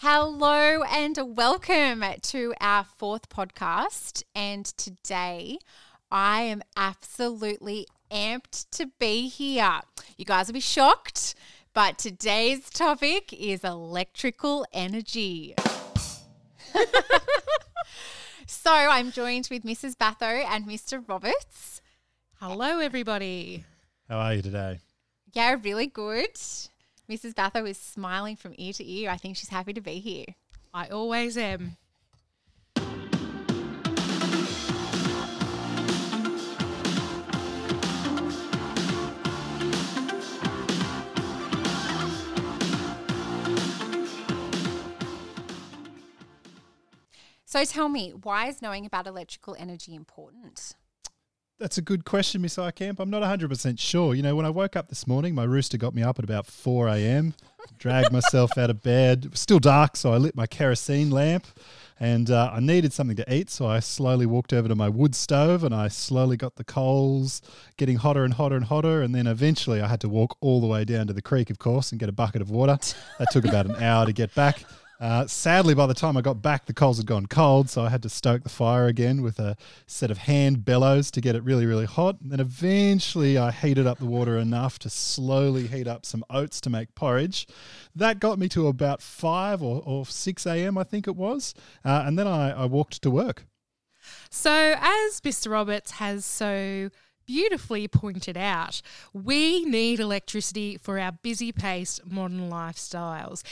Hello and welcome to our fourth podcast. And today I am absolutely amped to be here. You guys will be shocked, but today's topic is electrical energy. so I'm joined with Mrs. Batho and Mr. Roberts. Hello, everybody. How are you today? Yeah, really good. Mrs. Batho is smiling from ear to ear. I think she's happy to be here. I always am. So tell me, why is knowing about electrical energy important? That's a good question, Miss Camp. I'm not 100% sure. You know, when I woke up this morning, my rooster got me up at about 4 a.m., dragged myself out of bed. It was still dark, so I lit my kerosene lamp and uh, I needed something to eat. So I slowly walked over to my wood stove and I slowly got the coals getting hotter and hotter and hotter. And then eventually I had to walk all the way down to the creek, of course, and get a bucket of water. That took about an hour to get back. Uh, sadly, by the time I got back, the coals had gone cold, so I had to stoke the fire again with a set of hand bellows to get it really, really hot. And then eventually, I heated up the water enough to slowly heat up some oats to make porridge. That got me to about 5 or, or 6 a.m., I think it was. Uh, and then I, I walked to work. So, as Mr. Roberts has so beautifully pointed out, we need electricity for our busy paced modern lifestyles.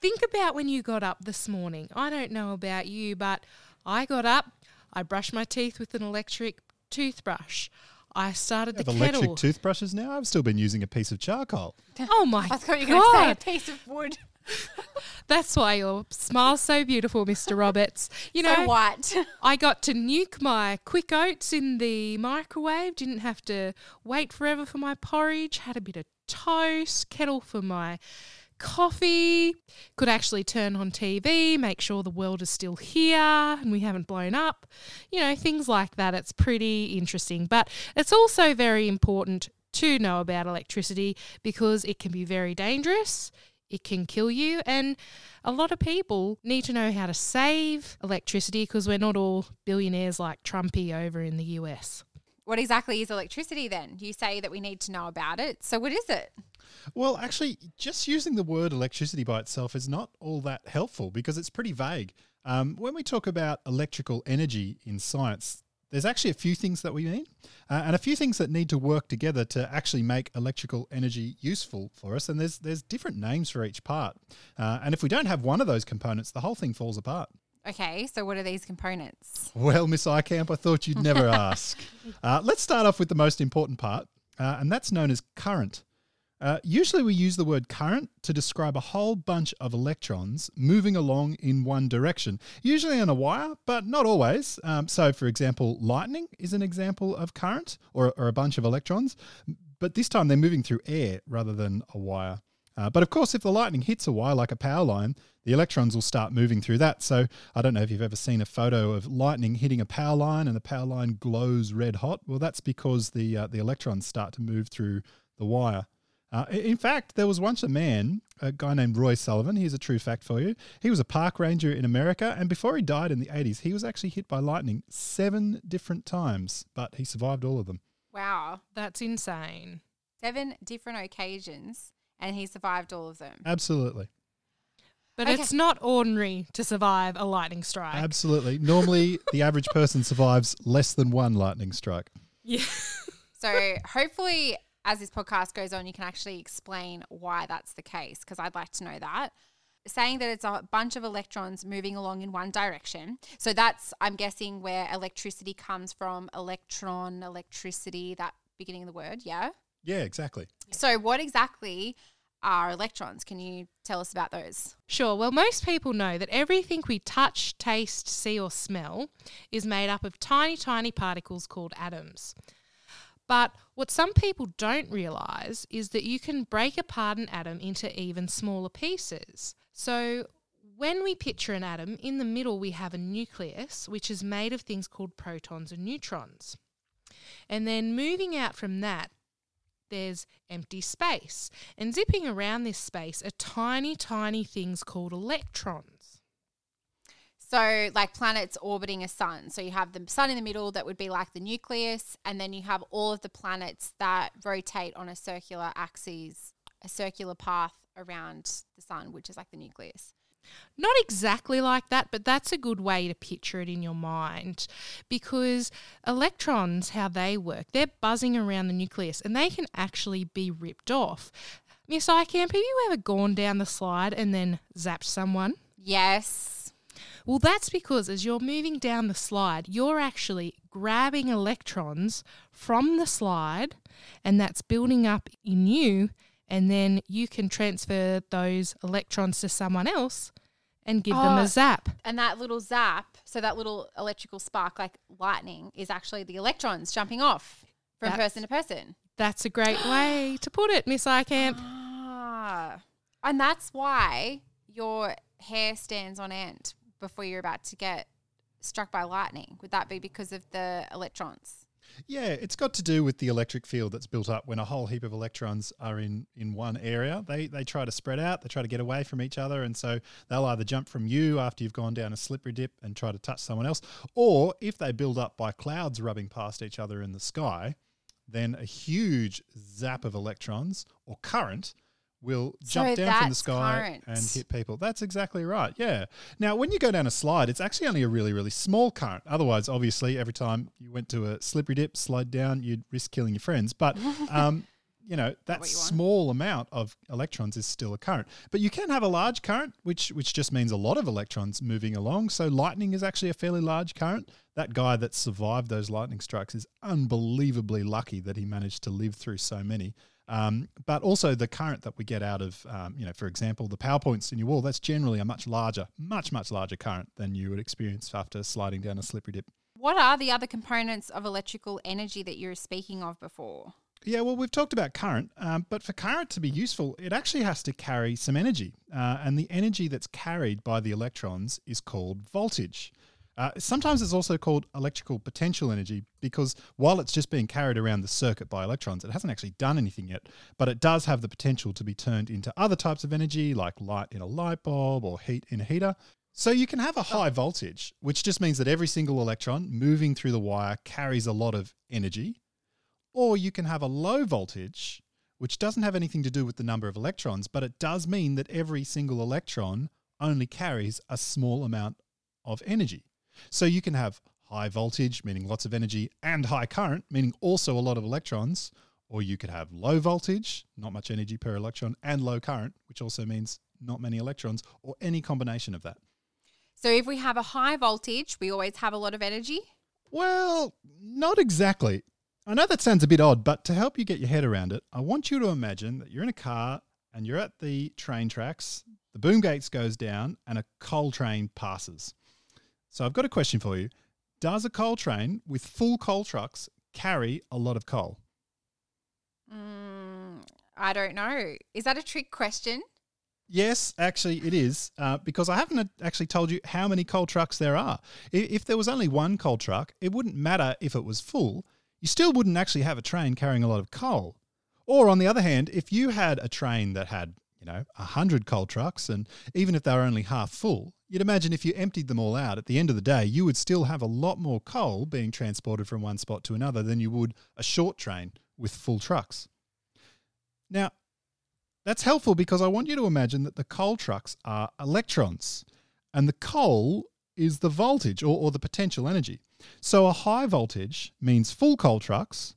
Think about when you got up this morning. I don't know about you, but I got up, I brushed my teeth with an electric toothbrush. I started the have kettle. electric toothbrushes now. I've still been using a piece of charcoal. oh my I thought you were going to say a piece of wood. That's why your smile's so beautiful, Mr. Roberts. You know, so what? I got to nuke my quick oats in the microwave, didn't have to wait forever for my porridge, had a bit of toast, kettle for my coffee, could actually turn on TV, make sure the world is still here and we haven't blown up. You know, things like that. It's pretty interesting. But it's also very important to know about electricity because it can be very dangerous. It can kill you, and a lot of people need to know how to save electricity because we're not all billionaires like Trumpy over in the US. what exactly is electricity then? You say that we need to know about it. So what is it? Well, actually, just using the word electricity by itself is not all that helpful because it's pretty vague. Um, when we talk about electrical energy in science, there's actually a few things that we mean uh, and a few things that need to work together to actually make electrical energy useful for us. And there's there's different names for each part. Uh, and if we don't have one of those components, the whole thing falls apart. Okay, so what are these components? Well, Miss Icamp, I thought you'd never ask. Uh, let's start off with the most important part, uh, and that's known as current. Uh, usually, we use the word current to describe a whole bunch of electrons moving along in one direction, usually on a wire, but not always. Um, so, for example, lightning is an example of current or, or a bunch of electrons, but this time they're moving through air rather than a wire. Uh, but of course, if the lightning hits a wire like a power line, the electrons will start moving through that. So I don't know if you've ever seen a photo of lightning hitting a power line and the power line glows red hot. Well, that's because the uh, the electrons start to move through the wire. Uh, in fact, there was once a man, a guy named Roy Sullivan. Here's a true fact for you. He was a park ranger in America, and before he died in the 80s, he was actually hit by lightning seven different times, but he survived all of them. Wow. That's insane. Seven different occasions and he survived all of them. Absolutely. But Okay. it's not ordinary to survive a lightning strike. Absolutely. Normally, the average person survives less than one lightning strike. yeah. So hopefully, as this podcast goes on, you can actually explain why that's the case because I'd like to know that. Saying that it's a bunch of electrons moving along in one direction. So that's, I'm guessing, where electricity comes from electron, electricity, that beginning of the word. Yeah. Yeah, exactly. So, what exactly are electrons? Can you tell us about those? Sure. Well, most people know that everything we touch, taste, see, or smell is made up of tiny, tiny particles called atoms. But what some people don't realise is that you can break apart an atom into even smaller pieces. So, when we picture an atom, in the middle we have a nucleus, which is made of things called protons and neutrons. And then moving out from that, there's empty space. And zipping around this space are tiny, tiny things called electrons. So, like planets orbiting a sun. So, you have the sun in the middle that would be like the nucleus, and then you have all of the planets that rotate on a circular axis, a circular path around the sun, which is like the nucleus. Not exactly like that, but that's a good way to picture it in your mind because electrons, how they work, they're buzzing around the nucleus and they can actually be ripped off. Miss Icamp, have you ever gone down the slide and then zapped someone? Yes. Well, that's because as you're moving down the slide, you're actually grabbing electrons from the slide and that's building up in you and then you can transfer those electrons to someone else and give them Oh. a zap. And that little zap, so that little electrical spark, like lightning, is actually the electrons jumping off from That's- person to person. That's a great way to put it, Miss Icamp. Ah. And that's why your hair stands on end before you're about to get struck by lightning. Would that be because of the electrons? Yeah, it's got to do with the electric field that's built up when a whole heap of electrons are in, in one area. They they try to spread out, they try to get away from each other, and so they'll either jump from you after you've gone down a slippery dip and try to touch someone else, or if they build up by clouds rubbing past each other in the sky, then a huge zap of electrons or current will jump So down from the sky current. and hit people. That's exactly right. Yeah. Now, when you go down a slide, it's actually only a really, really small current. Otherwise, obviously, every time you went to a slippery dip, slide down, you'd risk killing your friends. But, um, you know, that you small amount of electrons is still a current. But you can have a large current, which which just means a lot of electrons moving along. So lightning is actually a fairly large current. That guy that survived those lightning strikes is unbelievably lucky that he managed to live through so many. Um, but also the current that we get out of, um, you know, for example, the power points in your wall, that's generally a much larger, much, much larger current than you would experience after sliding down a slippery dip. What are the other components of electrical energy that you were speaking of before? Yeah, well, we've talked about current, um, but for current to be useful, it actually has to carry some energy. Uh, and the energy that's carried by the electrons is called voltage. Uh, sometimes it's also called electrical potential energy because while it's just being carried around the circuit by electrons, it hasn't actually done anything yet, but it does have the potential to be turned into other types of energy like light in a light bulb or heat in a heater. So you can have a high voltage, which just means that every single electron moving through the wire carries a lot of energy. Or you can have a low voltage, which doesn't have anything to do with the number of electrons, but it does mean that every single electron only carries a small amount of energy. So you can have high voltage, meaning lots of energy, and high current, meaning also a lot of electrons. Or you could have low voltage, not much energy per electron, and low current, which also means not many electrons, or any combination of that. So if we have a high voltage, we always have a lot of energy. Well, not exactly. I know that sounds a bit odd, but to help you get your head around it, I want you to imagine that you're in a car and you're at the train tracks, the boom gates goes down, and a coal train passes. So I've got a question for you. Does a coal train with full coal trucks carry a lot of coal? Mm, I don't know. Is that a trick question? Yes, actually, it is uh, because I haven't actually told you how many coal trucks there are. I- If there was only one coal truck, it wouldn't matter if it was full. You still wouldn't actually have a train carrying a lot of coal. Or on the other hand, if you had a train that had, you know, a hundred coal trucks, and even if they were only half full, you'd imagine if you emptied them all out at the end of the day, you would still have a lot more coal being transported from one spot to another than you would a short train with full trucks. Now, that's helpful because I want you to imagine that the coal trucks are electrons and the coal is the voltage or, or the potential energy. So a high voltage means full coal trucks,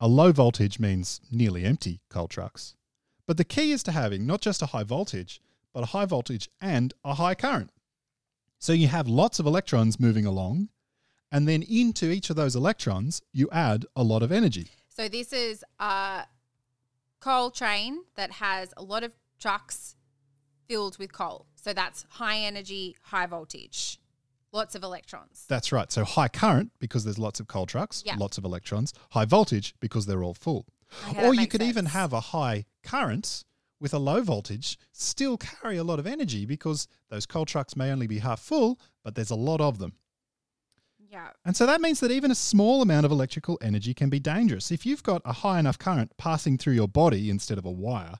a low voltage means nearly empty coal trucks. But the key is to having not just a high voltage, but a high voltage and a high current. So you have lots of electrons moving along, and then into each of those electrons, you add a lot of energy. So this is a coal train that has a lot of trucks filled with coal. So that's high energy, high voltage, lots of electrons. That's right. So high current because there's lots of coal trucks, Yeah. lots of electrons. High voltage because they're all full. Okay, or you could even have a high current with a low voltage still carry a lot of energy because those coal trucks may only be half full, but there's a lot of them. Yeah. And so that means that even a small amount of electrical energy can be dangerous. If you've got a high enough current passing through your body instead of a wire,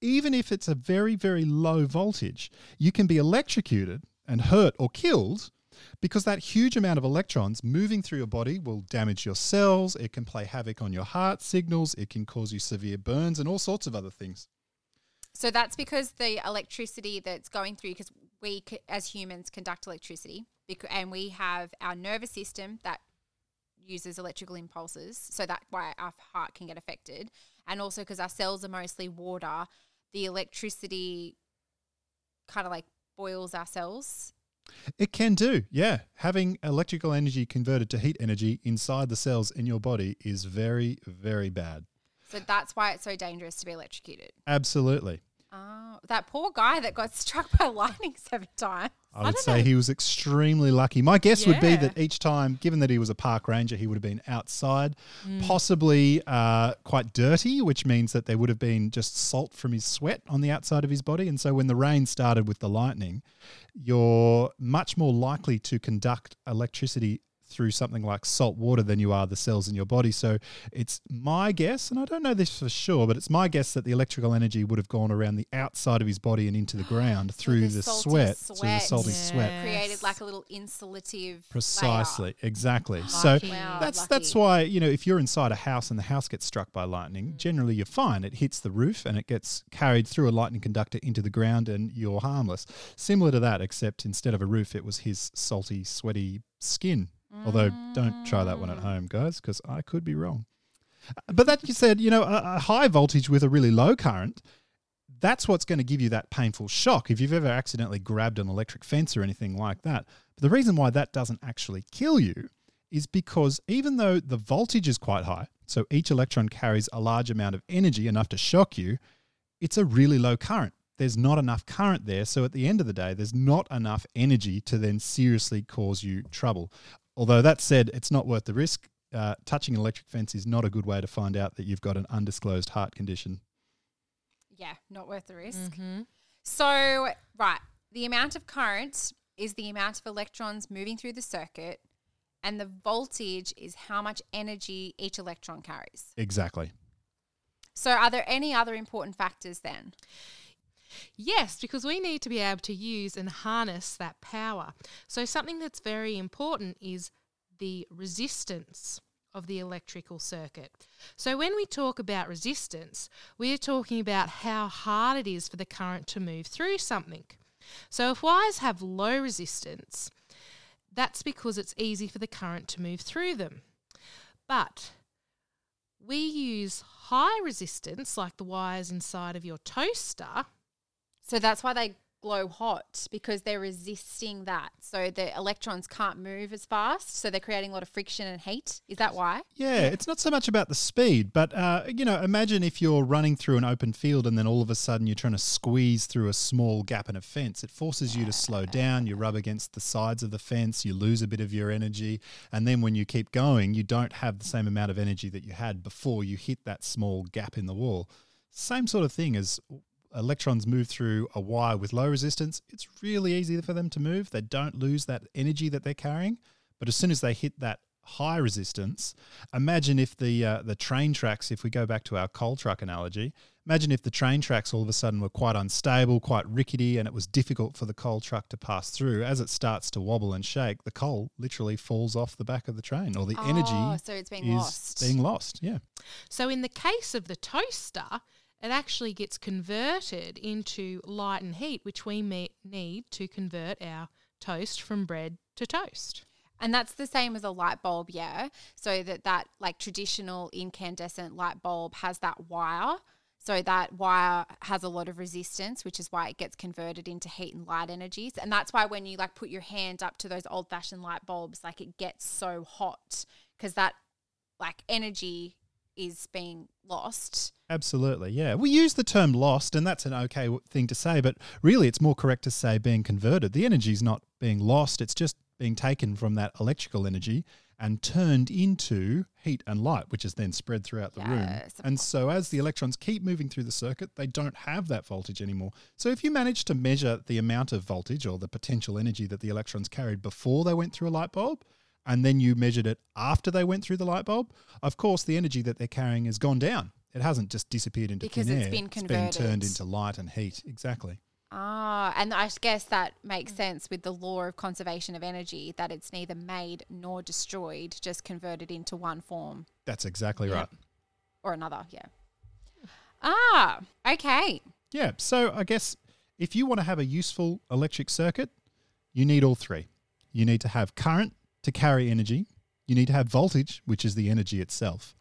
even if it's a very, very low voltage, you can be electrocuted and hurt or killed because that huge amount of electrons moving through your body will damage your cells, it can play havoc on your heart signals, it can cause you severe burns and all sorts of other things. So that's because the electricity that's going through, because we as humans conduct electricity, and we have our nervous system that uses electrical impulses. So that's why our heart can get affected, and also because our cells are mostly water, the electricity kind of like boils our cells. It can do, yeah. Having electrical energy converted to heat energy inside the cells in your body is very, very bad. So that's why it's so dangerous to be electrocuted. Absolutely. Oh, that poor guy that got struck by lightning seven times. I would don't say know. he was extremely lucky. My guess would be that each time, given that he was a park ranger, he would have been outside, Mm. possibly uh, quite dirty, which means that there would have been just salt from his sweat on the outside of his body. And so when the rain started with the lightning, you're much more likely to conduct electricity through something like salt water than you are the cells in your body. So it's my guess, and I don't know this for sure, but it's my guess that the electrical energy would have gone around the outside of his body and into the ground through the the, salty sweat, through the salty Yeah. sweat. Created like a little insulative. Precisely, exactly. So Wow, that's that's why you know if you're inside a house and the house gets struck by Mm. lightning, generally you're fine. It hits the roof and it gets carried through a lightning conductor into the ground, and you're harmless. Similar to that, except instead of a roof, it was his salty, sweaty skin. Although, don't try that one Mm. at home, guys, because I could be wrong. Uh, But that you said, you know, a, a high voltage with a really low current, that's what's going to give you that painful shock if you've ever accidentally grabbed an electric fence or anything like that. But the reason why that doesn't actually kill you is because even though the voltage is quite high, so each electron carries a large amount of energy enough to shock you, it's a really low current. There's not enough current there. So at the end of the day, there's not enough energy to then seriously cause you trouble. Although that said, it's not worth the risk. Uh, touching an electric fence is not a good way to find out that you've got an undisclosed heart condition. Yeah, not worth the risk. Mm-hmm. So, right, the amount of current is the amount of electrons moving through the circuit, and the voltage is how much energy each electron carries. Exactly. So, are there any other important factors then? Yes, because we need to be able to use and harness that power. So, something that's very important is the resistance of the electrical circuit. So, when we talk about resistance, we are talking about how hard it is for the current to move through something. So, if wires have low resistance, that's because it's easy for the current to move through them. But we use high resistance, like the wires inside of your toaster, So, that's why they glow hot because they're resisting that. So, the electrons can't move as fast. So, they're creating a lot of friction and heat. Is that why? Yeah, it's not so much about the speed, but uh, you know, imagine if you're running through an open field and then all of a sudden you're trying to squeeze through a small gap in a fence. It forces you to slow down. You rub against the sides of the fence. You lose a bit of your energy, and then when you keep going, you don't have the same amount of energy that you had before you hit that small gap in the wall. Same sort of thing as electrons move through a wire with low resistance. It's really easy for them to move. They don't lose that energy that they're carrying. But as soon as they hit that high resistance, imagine if the uh, the train tracks, if we go back to our coal truck analogy, imagine if the train tracks all of a sudden were quite unstable, quite rickety, and it was difficult for the coal truck to pass through. As it starts to wobble and shake, the coal literally falls off the back of the train, or the Oh, energy so it's being is lost. being lost. Yeah. So, in the case of the toaster, it actually gets converted into light and heat, which we me- need to convert our toast from bread to toast. And that's the same as a light bulb, yeah. So that that like traditional incandescent light bulb has that wire. So that wire has a lot of resistance, which is why it gets converted into heat and light energies. And that's why when you like put your hand up to those old fashioned light bulbs, like it gets so hot because that like energy is being lost. Absolutely, yeah. We use the term lost, and that's an okay thing to say, but really it's more correct to say being converted. The energy's not being lost, it's just being taken from that electrical energy and turned into heat and light, which is then spread throughout the room. Yes, of And so as the electrons keep moving through the circuit, they don't have that voltage anymore. So if you manage to measure the amount of voltage or the potential energy that the electrons carried before they went through a light bulb, and then you measured it after they went through the light bulb, of course the energy that they're carrying has gone down. It hasn't just disappeared into Because thin it's air. been It's been turned into light and heat. Exactly. Ah, and I guess that makes sense with the law of conservation of energy that it's neither made nor destroyed, just converted into one form That's exactly Yep. right. or another. Yeah. Ah, okay. Yeah. So I guess if you want to have a useful electric circuit, you need all three. You need to have current to carry energy, you need to have voltage, which is the energy itself,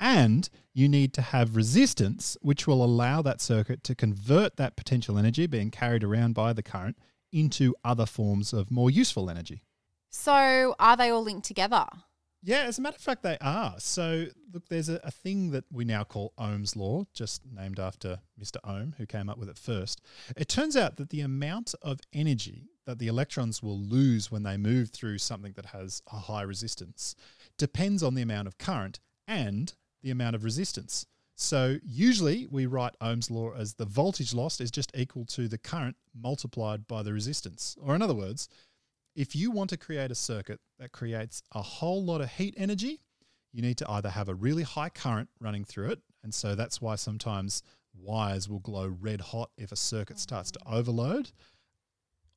and you need to have resistance, which will allow that circuit to convert that potential energy being carried around by the current into other forms of more useful energy. So are they all linked together? Yeah, as a matter of fact, they are. So, look, there's a, a thing that we now call Ohm's law, just named after Mr. Ohm, who came up with it first. It turns out that the amount of energy that the electrons will lose when they move through something that has a high resistance depends on the amount of current and the amount of resistance. So, usually we write Ohm's law as the voltage lost is just equal to the current multiplied by the resistance. Or, in other words, if you want to create a circuit that creates a whole lot of heat energy, you need to either have a really high current running through it. And so that's why sometimes wires will glow red hot if a circuit starts to mm-hmm. overload,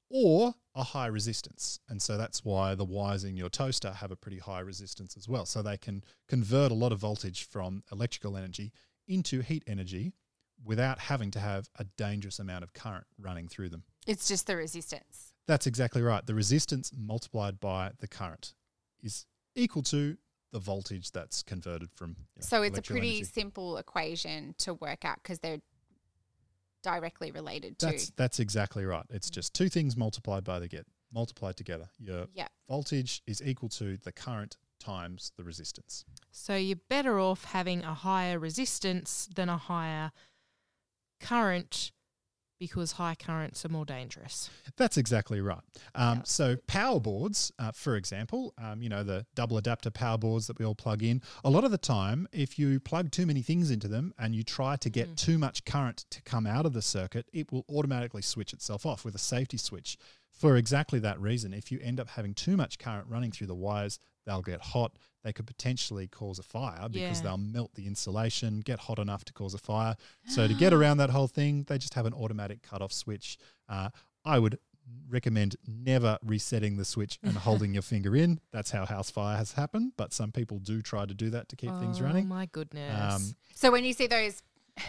or a high resistance. And so that's why the wires in your toaster have a pretty high resistance as well. So they can convert a lot of voltage from electrical energy into heat energy without having to have a dangerous amount of current running through them. It's just the resistance. That's exactly right. The resistance multiplied by the current is equal to the voltage that's converted from. you know, So it's a pretty energy. simple equation to work out because they're directly related to. That's that's exactly right. It's mm. just two things multiplied by the get multiplied together. Your yeah. voltage is equal to the current times the resistance. So you're better off having a higher resistance than a higher current because high currents are more dangerous. That's exactly right. Um, Yeah. So power boards, uh, for example, um, you know the double adapter power boards that we all plug in. A lot of the time, if you plug too many things into them and you try to get too much current to come out of the circuit, it will automatically switch itself off with a safety switch. For exactly that reason, if you end up having too much current running through the wires, they'll get hot. They could potentially cause a fire because Yeah. they'll melt the insulation, get hot enough to cause a fire. So to get around that whole thing, they just have an automatic cut-off switch. Uh, I would recommend never resetting the switch and holding your finger in. That's how house fire has happened, but some people do try to do that to keep things running. Oh running. my goodness. Um, So when you see those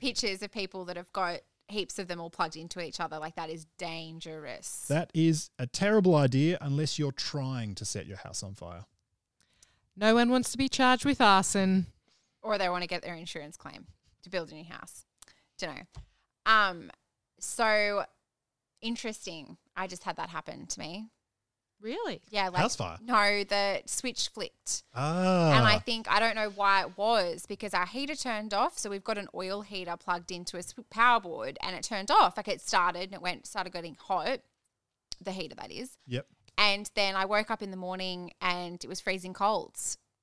pictures of people that have got heaps of them all plugged into each other, like that is dangerous. That is a terrible idea unless you're trying to set your house on fire. no one wants to be charged with arson. or they want to get their insurance claim to build a new house. Don't know. Um, so interesting. I just had that happen to me. Really? Yeah, like House fire? No, the switch flicked. Ah. And I think I don't know why it was because our heater turned off. So we've got an oil heater plugged into a power board, and it turned off. Like it started and it went started getting hot. The heater that is. Yep. And then I woke up in the morning and it was freezing cold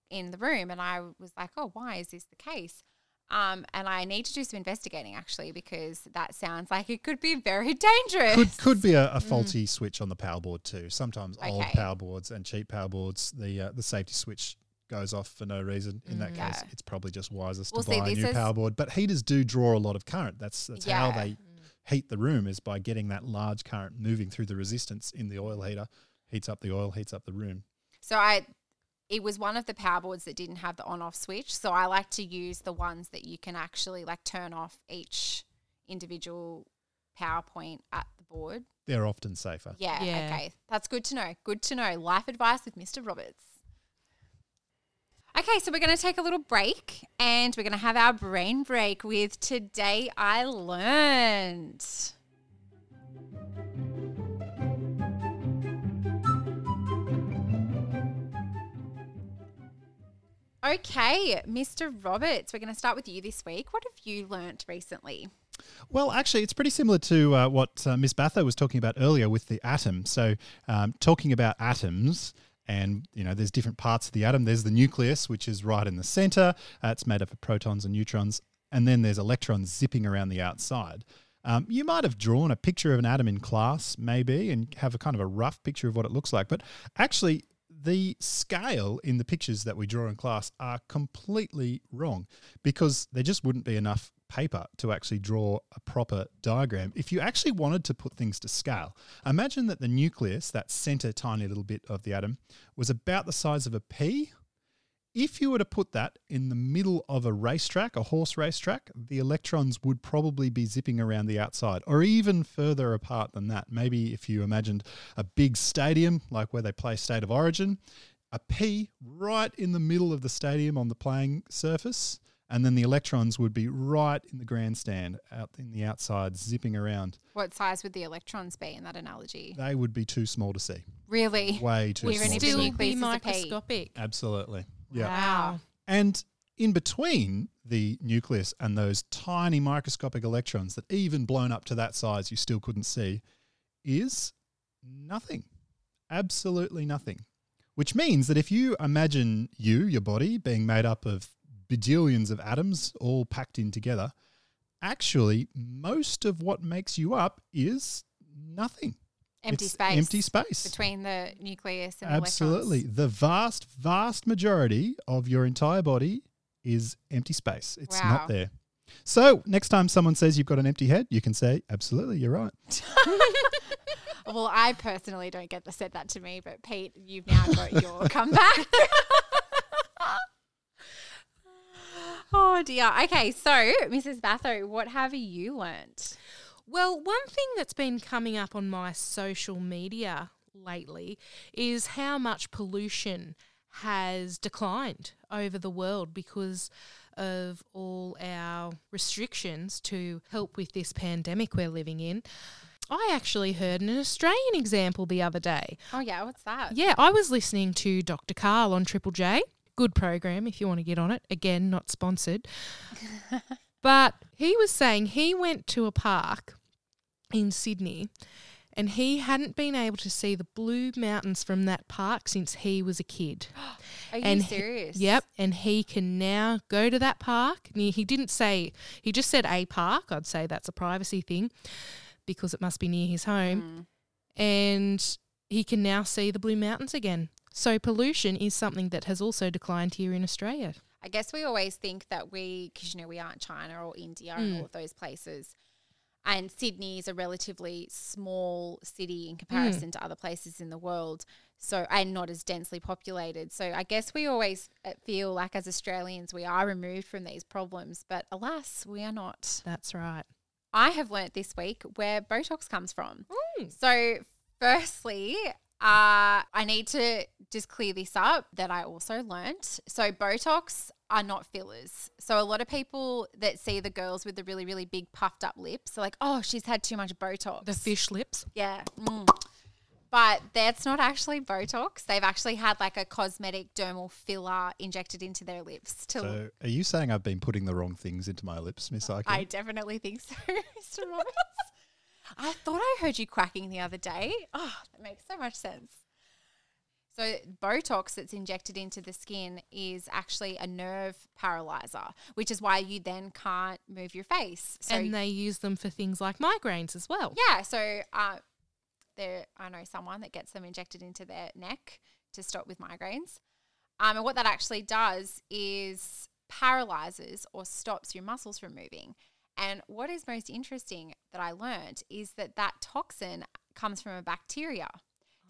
in the room, and I was like, "Oh, why is this the case?" Um, and I need to do some investigating actually because that sounds like it could be very dangerous. Could could be a, a faulty switch on the power board too. Sometimes old power boards and cheap power boards, the uh, the safety switch goes off for no reason. In that Mm. case, it's probably just wisest Well, to see, buy a new power board. But heaters do draw a lot of current. That's that's how they heat the room is by getting that large current moving through the resistance in the oil heater. Heats up the oil, heats up the room. So I, it was one of the power boards that didn't have the on-off switch. So I like to use the ones that you can actually like turn off each individual power point at the board. They're often safer. Yeah, Yeah. okay, that's good to know. Good to know. Life advice with Mr. Roberts. Okay, so we're going to take a little break and we're going to have our brain break with Today I Learned. Okay, Mr. Roberts, we're going to start with you this week. What have you learnt recently? Well, actually, it's pretty similar to uh, what uh, Miss Batho was talking about earlier with the atom. So, um, talking about atoms, and you know, there's different parts of the atom. There's the nucleus, which is right in the center. Uh, it's made up of protons and neutrons, and then there's electrons zipping around the outside. Um, you might have drawn a picture of an atom in class, maybe, and have a kind of a rough picture of what it looks like. But actually, the scale in the pictures that we draw in class are completely wrong because there just wouldn't be enough paper to actually draw a proper diagram. If you actually wanted to put things to scale, imagine that the nucleus, that center tiny little bit of the atom, was about the size of a pea. If you were to put that in the middle of a racetrack, a horse racetrack, the electrons would probably be zipping around the outside or even further apart than that. Maybe if you imagined a big stadium, like where they play State of Origin, a pea right in the middle of the stadium on the playing surface, and then the electrons would be right in the grandstand out in the outside zipping around What size would the electrons be in that analogy? they would be too small to see Really? way too Even small if to the Still see. be is a pea. microscopic. absolutely yeah. Wow. and in between the nucleus and those tiny microscopic electrons that even blown up to that size you still couldn't see is nothing. Absolutely nothing. Which means that if you imagine you your body being made up of bajillions of atoms all packed in together actually most of what makes you up is nothing Empty It's space. empty space between the nucleus and Absolutely. the The vast, vast majority of your entire body is empty space. It's Wow. not there. So next time someone says you've got an empty head, you can say, absolutely, you're right. well, I personally don't get to said that to me, but Pete, you've now got your comeback. oh dear. Okay, so Mrs. Batho, what have you learnt? Well, one thing that's been coming up on my social media lately is how much pollution has declined over the world because of all our restrictions to help with this pandemic we're living in. I actually heard an Australian example the other day. Oh yeah, what's that? Yeah, I was listening to Dr. Karl on Triple J. Good program if you want to get on it. Again, not sponsored. but he was saying he went to a park in Sydney and he hadn't been able to see the Blue Mountains from that park since he was a kid. Are you And he- serious? Yep, and he can now go to that park. He- He didn't say, he just said a park. I'd say that's a privacy thing because it must be near his home. Mm. And he can now see the Blue Mountains again. So pollution is something that has also declined here in Australia. I guess we always think that we, because you know we aren't China or India and Mm. all of those places, and Sydney is a relatively small city in comparison to other places in the world. So and not as densely populated. So I guess we always uh, feel like as Australians we are removed from these problems, but alas, we are not. That's right. I have learnt this week where Botox comes from. Mm. So, firstly, uh, I need to just clear this up that I also learnt. So, Botox are not fillers. So, a lot of people that see the girls with the really, really big puffed up lips are like, oh, she's had too much Botox. The fish lips. Yeah. Mm. But that's not actually Botox. They've actually had like a cosmetic dermal filler injected into their lips to So are you saying I've been putting the wrong things into my lips, Miss Ike? I definitely think so, Mr. Roberts. I thought I heard you quacking the other day. Oh, that makes so much sense. So, Botox that's injected into the skin is actually a nerve paralyzer, which is why you then can't move your face. So, and they use them for things like migraines as well. yeah, so uh, there, I know someone that gets them injected into their neck to stop with migraines. Um, and what that actually does is paralyzes or stops your muscles from moving. And what is most interesting that I learned is that that toxin comes from a bacteria.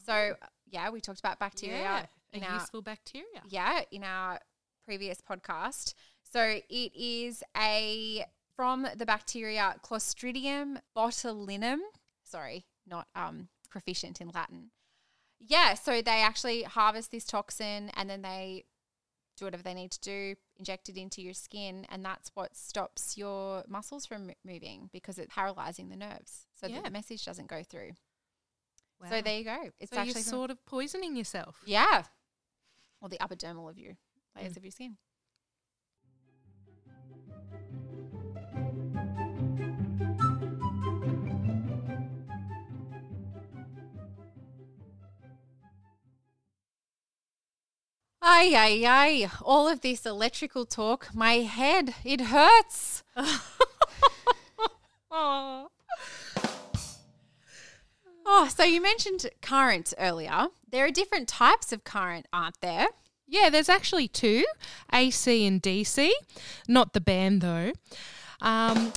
So, yeah, we talked about bacteria in a our useful bacteria. yeah, in our previous podcast. So it is a from the bacteria Clostridium botulinum. Sorry, not um proficient in Latin. Yeah, so they actually harvest this toxin and then they do whatever they need to do, inject it into your skin, and that's what stops your muscles from moving because it's paralyzing the nerves, so Yeah. that the message doesn't go through. Wow. So there you go. It's so you're actually sort of poisoning yourself. yeah. Or the upper dermal of your layers Mm. of your skin. Ay, ay, ay. All of this electrical talk, my head, it hurts. Oh. Oh, so you mentioned current earlier. There are different types of current, aren't there? Yeah, there's actually two AC and DC. Not the band, though. Um,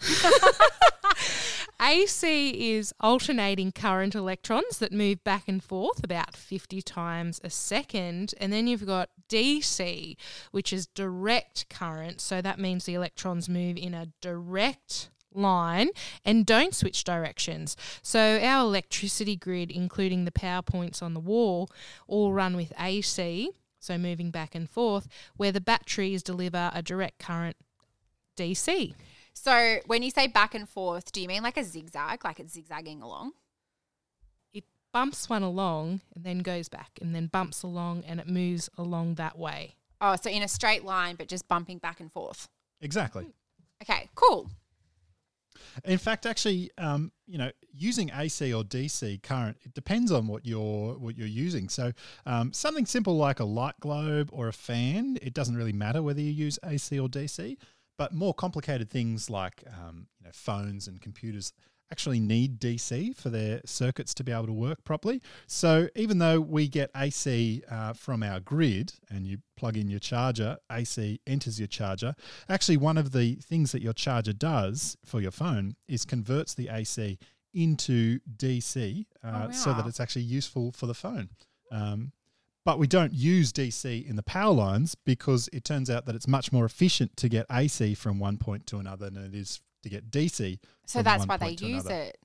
AC is alternating current electrons that move back and forth about 50 times a second. And then you've got DC, which is direct current. So that means the electrons move in a direct line and don't switch directions. So our electricity grid, including the power points on the wall, all run with AC, so moving back and forth, where the batteries deliver a direct current DC. So when you say back and forth, do you mean like a zigzag, like it's zigzagging along? It bumps one along and then goes back and then bumps along and it moves along that way. Oh, so in a straight line, but just bumping back and forth. Exactly. Okay, cool. In fact, actually, um, you know, using AC or DC current, it depends on what you're what you're using. So, um, something simple like a light globe or a fan, it doesn't really matter whether you use AC or DC. But more complicated things like um, you know phones and computers actually need DC for their circuits to be able to work properly. So even though we get AC uh, from our grid and you plug in your charger, AC enters your charger, actually one of the things that your charger does for your phone is converts the AC into DC uh, Oh, so that it's actually useful for the phone. Um, but we don't use DC in the power lines because it turns out that it's much more efficient to get AC from one point to another than it is to get DC. So that's why they use another. it.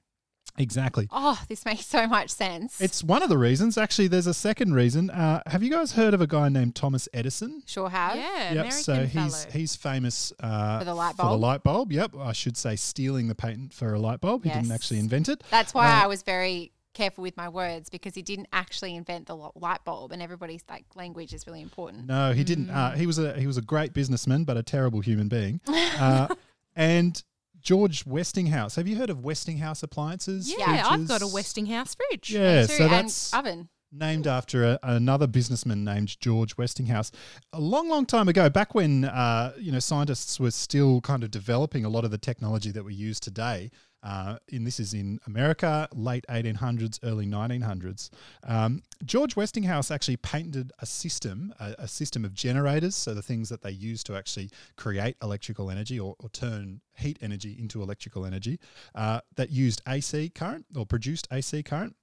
Exactly. Oh, this makes so much sense. It's one of the reasons. Actually, there's a second reason. Uh, have you guys heard of a guy named Thomas Edison? sure have. Yeah, Yep. American So he's fellow. he's famous uh, For the light For the bulb? light bulb. Yep. I should say stealing the patent for a light bulb. He didn't actually invent it. That's why Uh, I was very careful with my words because he didn't actually invent the light bulb, and everybody's like language is really important. No, he didn't. Uh, he was a he was a great businessman, but a terrible human being. Uh, and George Westinghouse. Have you heard of Westinghouse appliances? yeah, I've got a Westinghouse fridge. Yeah, Too, so and that's oven. named after a, another businessman named George Westinghouse. A long, long time ago, back when uh, you know scientists were still kind of developing a lot of the technology that we use today. Uh, and this is in America, late 1800s, early 1900s. Um, George Westinghouse actually patented a system, a, a system of generators, so the things that they use to actually create electrical energy or, or turn heat energy into electrical energy, uh, that used AC current or produced AC current.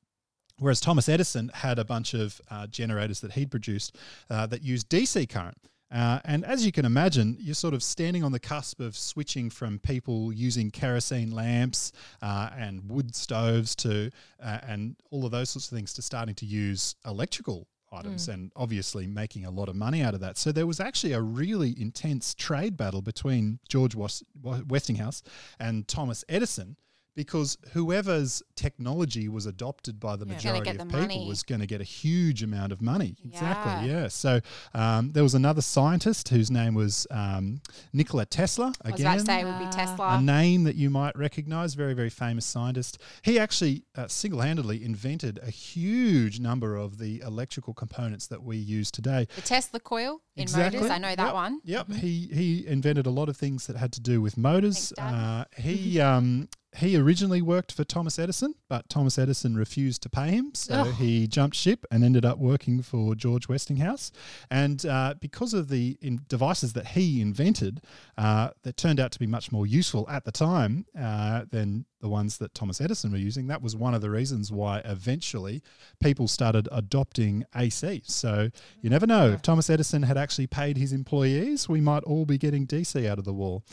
Whereas Thomas Edison had a bunch of uh, generators that he'd produced uh, that used DC current. Uh, and as you can imagine, you're sort of standing on the cusp of switching from people using kerosene lamps uh, and wood stoves to, uh, and all of those sorts of things, to starting to use electrical items and obviously making a lot of money out of that. So there was actually a really intense trade battle between George Was- Westinghouse and Thomas Edison because whoever's technology was adopted by the Yeah. Majority of the people money. was going to get a huge amount of money. Yeah. Exactly. Yeah. So um, there was another scientist whose name was um, Nikola Tesla. I was Again, about to say it would be Tesla. a name that you might recognize, very, very famous scientist. He actually uh, single handedly invented a huge number of the electrical components that we use today. the Tesla coil in Exactly. motors. I know that Yep. one. Yep, he he invented a lot of things that had to do with motors. Thanks, uh, he um, he originally worked for Thomas Edison, but Thomas Edison refused to pay him, so Oh. he jumped ship and ended up working for George Westinghouse. And uh, because of the in devices that he invented, uh, that turned out to be much more useful at the time uh, than the ones that Thomas Edison were using. That was one of the reasons why eventually people started adopting AC. So you never know. If Thomas Edison had actually paid his employees, we might all be getting DC out of the wall.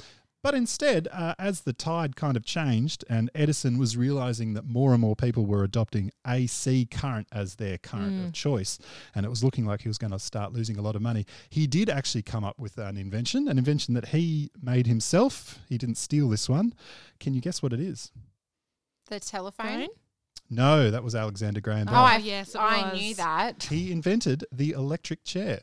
But instead, uh, as the tide kind of changed and Edison was realizing that more and more people were adopting AC current as their current of choice, and it was looking like he was going to start losing a lot of money, he did actually come up with an invention, an invention that he made himself. He didn't steal this one. Can you guess what it is? The telephone. Phone? No, that was Alexander Graham Oh, Bell. Oh, yes, it I was. knew that. he invented the electric chair.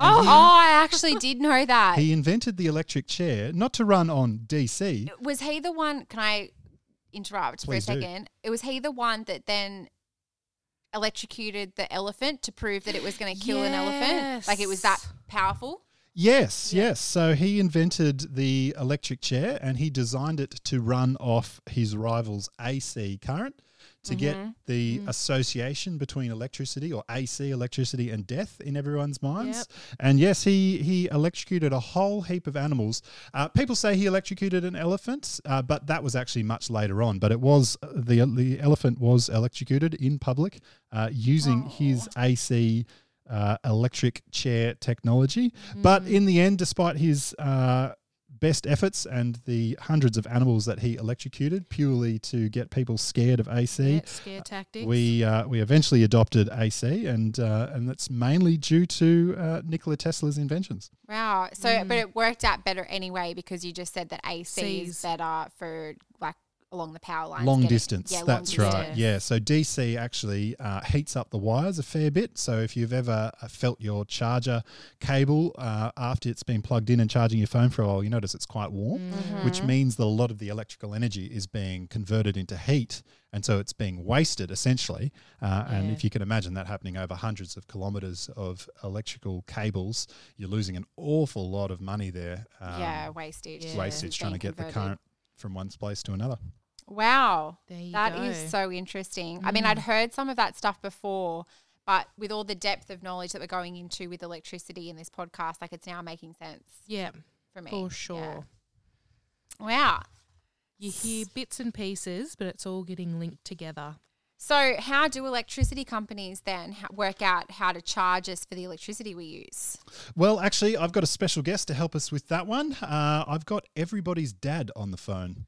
Oh, he- oh, I actually did know that. He invented the electric chair not to run on DC. was he the one? Can I interrupt Please for a do. second? It was he the one that then electrocuted the elephant to prove that it was going to kill an elephant. Like it was that powerful. Yes, Yeah. yes. So he invented the electric chair and he designed it to run off his rival's AC current. To get the association between electricity or AC electricity and death in everyone's minds. Yep. And yes, he he electrocuted a whole heap of animals. Uh, people say he electrocuted an elephant, uh, but that was actually much later on. But it was the the elephant was electrocuted in public uh, using his AC. Uh, electric chair technology, but in the end, despite his uh, best efforts and the hundreds of animals that he electrocuted purely to get people scared of AC, Yeah, scare tactics. we uh, we eventually adopted AC, and uh, and that's mainly due to uh, Nikola Tesla's inventions. Wow. So, Mm. but it worked out better anyway because you just said that AC is better for like along the power lines. long getting- distance, yeah, long that's right. distance. Yeah, so DC actually uh, heats up the wires a fair bit. So if you've ever uh, felt your charger cable uh, after it's been plugged in and charging your phone for a while, you notice it's quite warm, Mm-hmm. which means that a lot of the electrical energy is being converted into heat. And so it's being wasted essentially. Uh, And if you can imagine that happening over hundreds of kilometers of electrical cables, you're losing an awful lot of money there. um, yeah, wastage. Yeah. wastage trying to get the current from one place to another. Wow. There you That go. Mm. is so interesting. I mean, I'd heard some of that stuff before, but with all the depth of knowledge that we're going into with electricity in this podcast, like it's now making sense yeah, for me. for Yeah. sure. Wow. You hear bits and pieces, but it's all getting linked together. So, how do electricity companies then work out how to charge us for the electricity we use? Well, actually, I've got a special guest to help us with that one. Uh, I've got everybody's dad on the phone.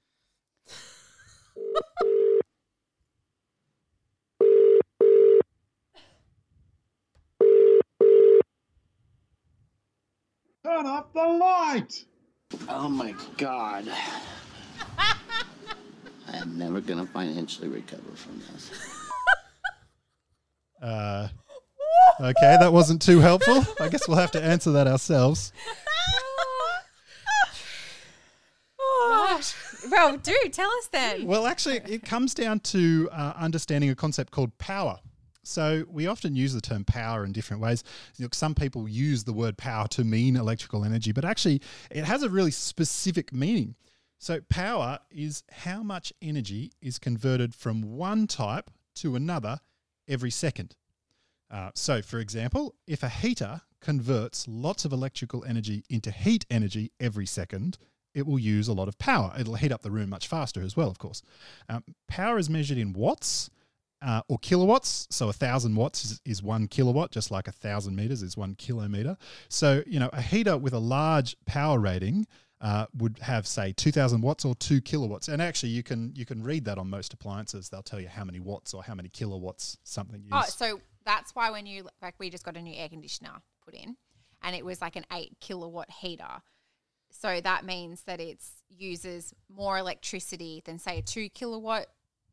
Turn off the light! Oh my god. I'm never gonna financially recover from this. Uh, okay, that wasn't too helpful. I guess we'll have to answer that ourselves. Right. Well, do tell us then. Well, actually, it comes down to uh, understanding a concept called power. So we often use the term power in different ways. Look, some people use the word power to mean electrical energy, but actually, it has a really specific meaning. So power is how much energy is converted from one type to another every second. Uh, so, for example, if a heater converts lots of electrical energy into heat energy every second, it will use a lot of power. It'll heat up the room much faster as well, of course. Um, power is measured in watts uh, or kilowatts. So, a thousand watts is, is one kilowatt, just like a thousand meters is one kilometer. So, you know, a heater with a large power rating. Uh, would have say 2000 watts or 2 kilowatts and actually you can you can read that on most appliances they'll tell you how many watts or how many kilowatts something is Oh, so that's why when you like we just got a new air conditioner put in, and it was like an eight kilowatt heater. So that means that it uses more electricity than say a two kilowatt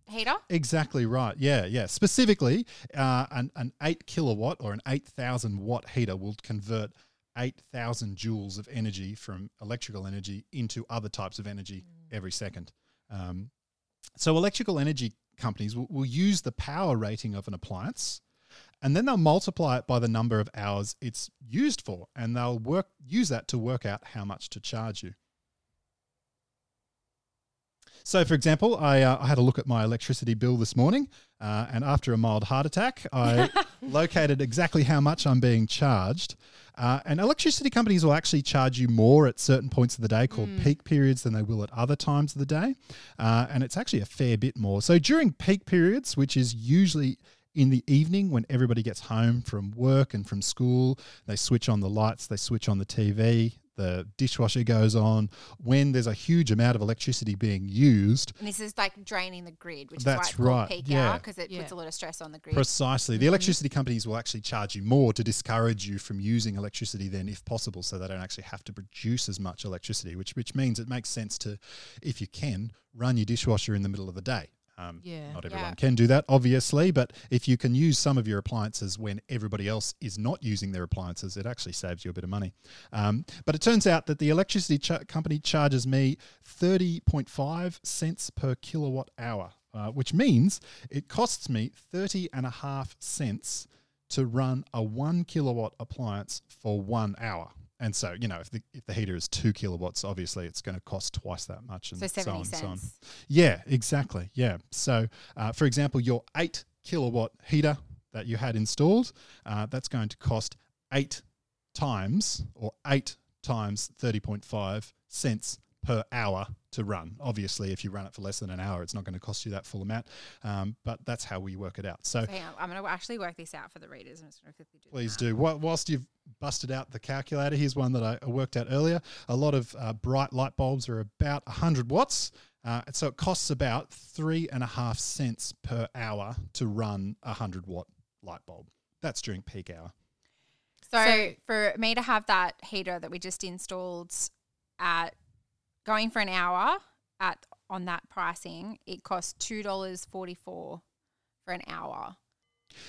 heater. Exactly right. Yeah, yeah. Specifically, uh, an, an 8 kilowatt or an 8,000 watt heater will convert 8,000 joules of energy from electrical energy into other types of energy every second. Um, so, electrical energy companies will, will use the power rating of an appliance and then they'll multiply it by the number of hours it's used for and they'll work use that to work out how much to charge you. So, for example, I, uh, I had a look at my electricity bill this morning, uh, and after a mild heart attack, I located exactly how much I'm being charged. Uh, and electricity companies will actually charge you more at certain points of the day, called peak periods, than they will at other times of the day. Uh, and it's actually a fair bit more. So, during peak periods, which is usually in the evening when everybody gets home from work and from school, they switch on the lights, they switch on the TV, the dishwasher goes on. When there's a huge amount of electricity being used, And this is like draining the grid, which That's is why it's right, peak yeah. hour because it Yeah. puts a lot of stress on the grid. precisely, the mm-hmm. electricity companies will actually charge you more to discourage you from using electricity then, if possible, so they don't actually have to produce as much electricity, which, which means it makes sense to, if you can, run your dishwasher in the middle of the day. Um, Yeah. Not Yeah. everyone can do that, obviously, but if you can use some of your appliances when everybody else is not using their appliances, it actually saves you a bit of money. Um, but it turns out that the electricity cha- company charges me 30.5 cents per kilowatt hour, uh, which means it costs me 30 and a half cents to run a one kilowatt appliance for one hour. And so you know if the if the heater is two kilowatts, obviously it's going to cost twice that much, and So so, on and so on. cents. Yeah, exactly. Yeah. So, uh, for example, your eight kilowatt heater that you had installed, uh, that's going to cost eight times or eight times 30.5 cents per hour to run. Obviously, if you run it for less than an hour, it's not going to cost you that full amount. Um, but that's how we work it out. So, So hang on, I'm going to actually work this out for the readers. I'm just going to quickly do Please math. do. Wh- Whilst you've busted out the calculator, here's one that I I worked out earlier. A lot of uh, bright light bulbs are about 100 watts. Uh, so it costs about three and a half cents per hour to run a 100 watt light bulb. That's during peak hour. So, So- for me to have that heater that we just installed at going for an hour at on that pricing, it costs two dollars forty four for an hour.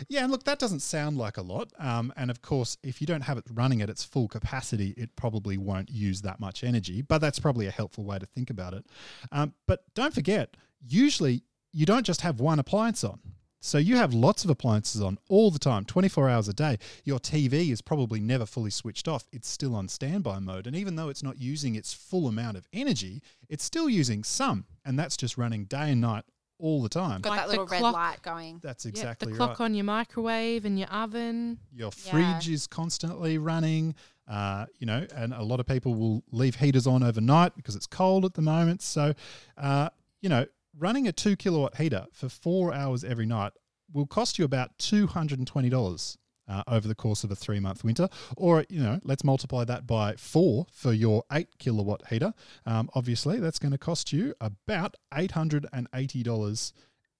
Yeah, and look, that doesn't sound like a lot. Um, and of course, if you don't have it running at its full capacity, it probably won't use that much energy. But that's probably a helpful way to think about it. Um, but don't forget, usually you don't just have one appliance on. So you have lots of appliances on all the time, 24 hours a day. Your TV is probably never fully switched off. It's still on standby mode. And even though it's not using its full amount of energy, it's still using some. And that's just running day and night all the time. Got Like that little red clock- light going. That's Yeah, exactly the right. clock on your microwave and your oven. Your Yeah. fridge is constantly running, uh, you know, and a lot of people will leave heaters on overnight because it's cold at the moment. So, uh, you know, running a two kilowatt heater for four hours every night will cost you about $220 uh, over the course of a three month winter. Or, you know, let's multiply that by four for your eight kilowatt heater. Um, obviously, that's going to cost you about $880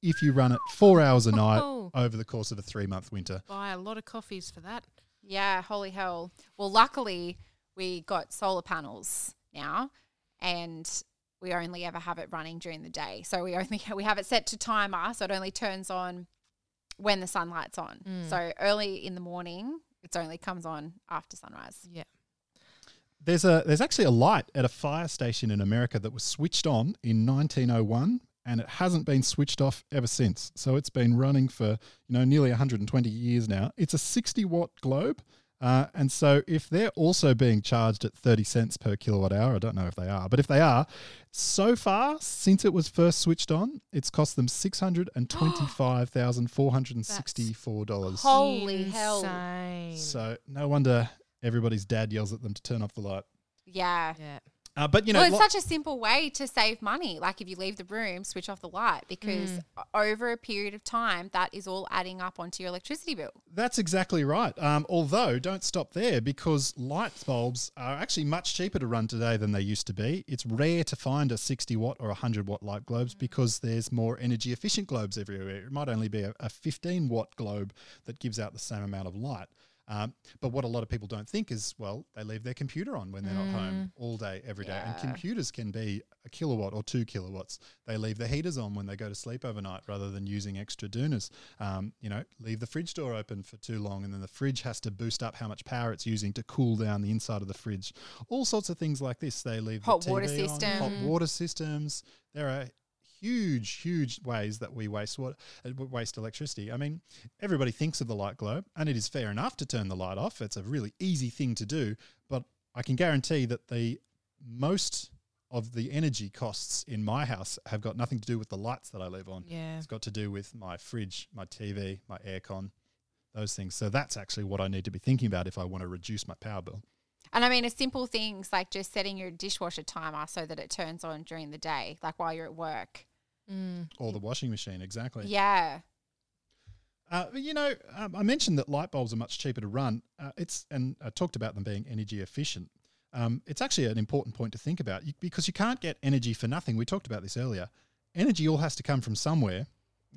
if you run it four hours a night Oh. over the course of a three month winter. Buy a lot of coffees for that. Yeah, holy hell. Well, luckily we got solar panels now, and we only ever have it running during the day. So we only we have it set to timer, so it only turns on when the sunlight's on. Mm. So early in the morning, it only comes on after sunrise. Yeah. There's a there's actually a light at a fire station in America that was switched on in 1901 and it hasn't been switched off ever since. So it's been running for, you know, nearly 120 years now. It's a 60 watt globe. Uh, and so if they're also being charged at 30 cents per kilowatt hour, I don't know if they are, but if they are, so far since it was first switched on, it's cost them $625,464. Holy hell. Insane. So no wonder everybody's dad yells at them to turn off the light. Yeah. yeah. Uh, but you know, well, it's lo- such a simple way to save money. Like if you leave the room, switch off the light because o- over a period of time, that is all adding up onto your electricity bill. That's exactly right. Um, although, don't stop there because light bulbs are actually much cheaper to run today than they used to be. It's rare to find a 60 watt or 100 watt light globes because there's more energy efficient globes everywhere. It might only be a, a 15 watt globe that gives out the same amount of light. Um, but what a lot of people don't think is, well, they leave their computer on when they're not home all day, every day. And computers can be a kilowatt or two kilowatts. They leave the heaters on when they go to sleep overnight rather than using extra doonas. Um, you know, leave the fridge door open for too long and then the fridge has to boost up how much power it's using to cool down the inside of the fridge. All sorts of things like this. They leave Hot the water on, hot water systems. There are huge, huge ways that we waste water, uh, waste electricity. I mean, everybody thinks of the light globe, and it is fair enough to turn the light off. It's a really easy thing to do, but I can guarantee that the most of the energy costs in my house have got nothing to do with the lights that I live on. Yeah. It's got to do with my fridge, my TV, my aircon, those things. So that's actually what I need to be thinking about if I want to reduce my power bill. And I mean, it's simple things like just setting your dishwasher timer so that it turns on during the day, like while you're at work. Mm. Or the washing machine, exactly. Yeah. Uh, you know, um, I mentioned that light bulbs are much cheaper to run. Uh, it's and I talked about them being energy efficient. Um, it's actually an important point to think about because you can't get energy for nothing. We talked about this earlier. Energy all has to come from somewhere.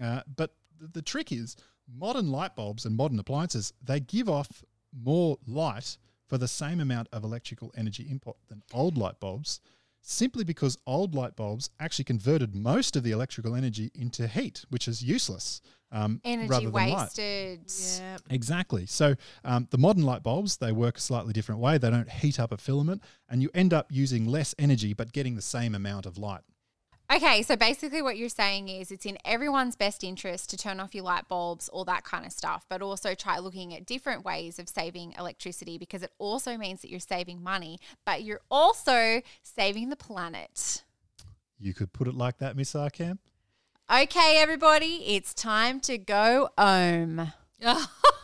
Uh, but the, the trick is, modern light bulbs and modern appliances they give off more light for the same amount of electrical energy input than old light bulbs. Simply because old light bulbs actually converted most of the electrical energy into heat, which is useless. Um, Energy rather than light. wasted. Yeah. Exactly. So um, the modern light bulbs they work a slightly different way. They don't heat up a filament, and you end up using less energy but getting the same amount of light. Okay, so basically what you're saying is it's in everyone's best interest to turn off your light bulbs, all that kind of stuff, but also try looking at different ways of saving electricity because it also means that you're saving money, but you're also saving the planet. You could put it like that, Miss Arkham. Okay, everybody, it's time to go home. Oh,